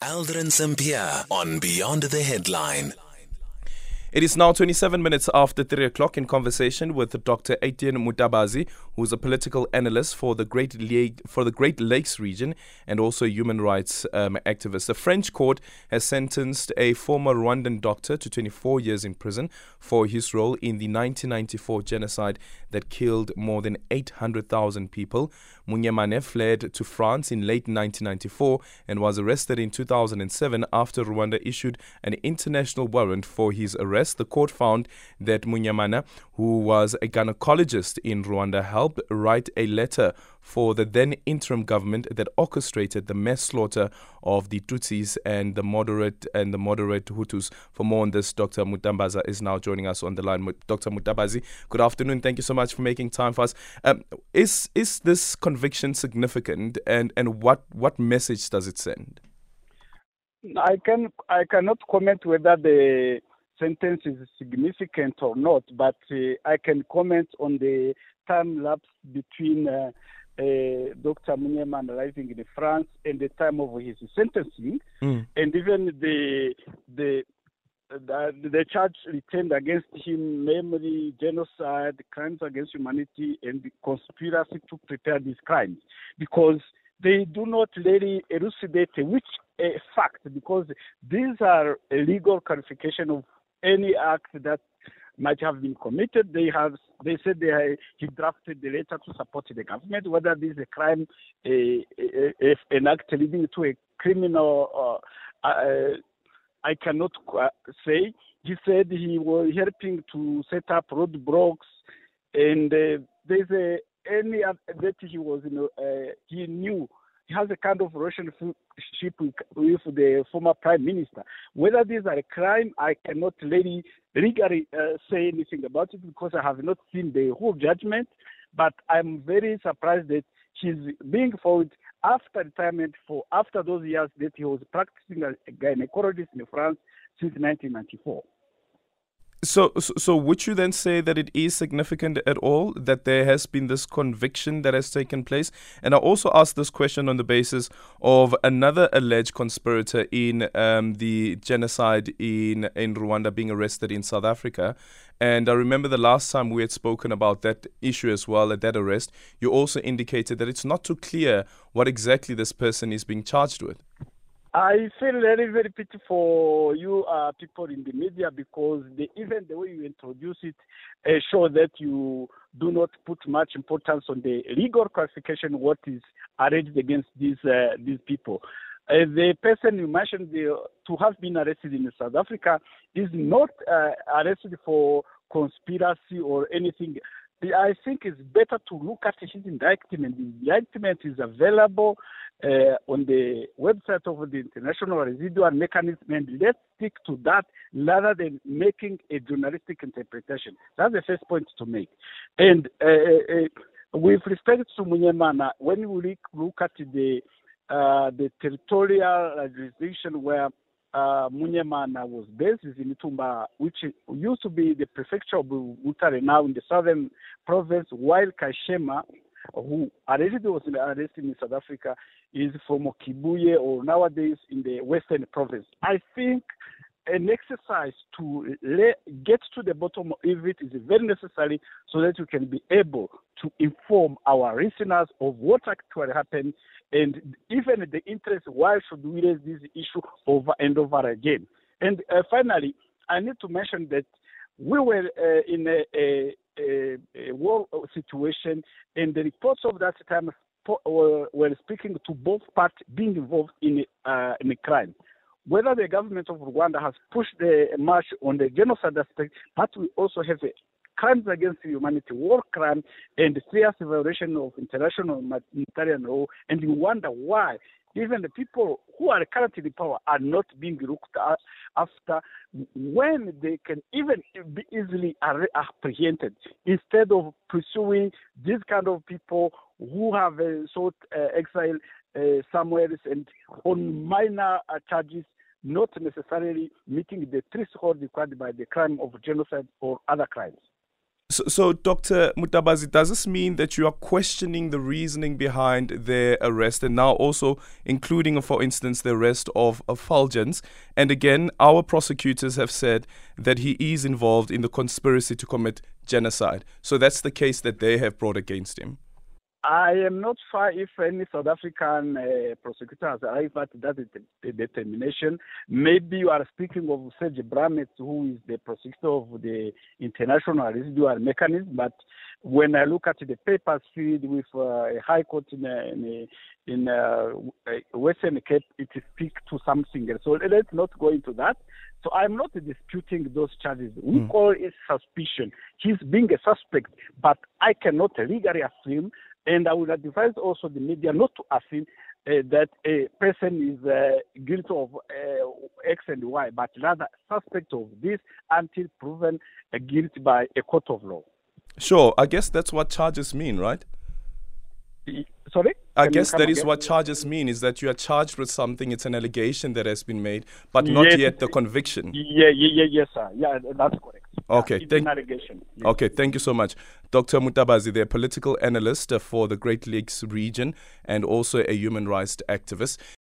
Aldrin Sampear on Beyond the Headline. It is now 27 minutes after 3 o'clock in conversation with Dr. Etienne Mutabazi, who is a political analyst for the Great, Lake, for the Great Lakes region and also a human rights um, activist. The French court has sentenced a former Rwandan doctor to 24 years in prison for his role in the 1994 genocide that killed more than 800,000 people. Munyemana fled to France in late 1994 and was arrested in 2007 after Rwanda issued an international warrant for his arrest. The court found that Munyemana, who was a gynecologist in Rwanda, helped write a letter for the then interim government that orchestrated the mass slaughter of the Tutsis and the moderate and the moderate Hutus. For more on this, Dr. Mutabazi is now joining us on the line. Dr. Mutabazi, good afternoon. Thank you so much for making time for us. Um, is is this conviction significant, and and what what message does it send? I can I cannot comment whether the sentence is significant or not, but uh, I can comment on the time lapse between uh, uh, Dr. Munyemana arriving in France and the time of his sentencing, mm. and even the the the, the charge retained against him, namely genocide, crimes against humanity, and conspiracy to prepare these crimes, because they do not really elucidate which uh, fact, because these are a legal qualification of any act that might have been committed. They have they said they he drafted the letter to support the government. Whether this is a crime, a, a, a, an act leading to a criminal, uh, uh, I cannot say. He said he was helping to set up roadblocks, and uh, there's a any that he was you know, uh, he knew has a kind of relationship with, with the former prime minister. Whether these are a crime, I cannot really legally uh, say anything about it because I have not seen the whole judgment. But I'm very surprised that he's being followed after retirement for after those years that he was practicing as a gynecologist in France since 1994. So, so, would you then say that it is significant at all that there has been this conviction that has taken place? And I also ask this question on the basis of another alleged conspirator in um, the genocide in in Rwanda being arrested in South Africa. And I remember the last time we had spoken about that issue as well at that arrest. You also indicated that it's not too clear what exactly this person is being charged with. I feel very, very pity for you uh, people in the media because the, even the way you introduce it uh, shows that you do not put much importance on the legal classification what is alleged against these uh, these people. Uh, the person you mentioned the, to have been arrested in South Africa is not uh, arrested for conspiracy or anything. I think it's better to look at his indictment. The indictment is available uh, on the website of the International Residual Mechanism, and let's stick to that rather than making a journalistic interpretation. That's the first point to make. And uh, uh, with respect to Munyemana, when we look at the uh, the territorial jurisdiction where uh, Munyemana was based is in Tumba, which used to be the prefecture of Butare, now in the southern province, while Kayishema who already was arrested in South Africa is from Kibuye or nowadays in the Western province. I think an exercise to get to the bottom of it is very necessary so that we can be able to inform our listeners of what actually happened and even the interest why should we raise this issue over and over again. And uh, finally, I need to mention that we were uh, in a, a, a, war situation, and the reports of that time were, were speaking to both parties being involved in, uh, in a crime. Whether the government of Rwanda has pushed the march on the genocide aspect, but we also have crimes against humanity, war crime, and serious violation of international humanitarian law, and you wonder why even the people who are currently in power are not being looked at after when they can even be easily apprehended instead of pursuing these kind of people who have uh, sought uh, exile uh, somewhere and on minor uh, charges not necessarily meeting the threshold required by the crime of genocide or other crimes. So, so, Dr. Mutabazi, does this mean that you are questioning the reasoning behind their arrest and now also including, for instance, the arrest of, of? And again, our prosecutors have said that he is involved in the conspiracy to commit genocide. So that's the case that they have brought against him. I am not sure if any South African uh, prosecutor has arrived at that determination. Maybe you are speaking of Serge Brammertz, who is the prosecutor of the International Residual Mechanism. But when I look at the papers filled with uh, a high court in, uh, in, in uh, Western Cape, it speaks to something else. So let's not go into that. So I'm not disputing those charges. We mm. call it suspicion. He's being a suspect, but I cannot legally assume and I would advise also the media not to assume uh, that a person is uh, guilty of uh, X and Y, but rather suspect of this until proven uh, guilty by a court of law. Sure, I guess that's what charges mean, right? Sorry? I Can guess that is what charges mean is that you are charged with something, it's an allegation that has been made, but not yes, yet the conviction. Yeah, yeah, yeah, yes, sir. Yeah, that's correct. Okay, thank, okay, thank you so much. Dr. Mutabazi, they're political analyst for the Great Lakes region and also a human rights activist.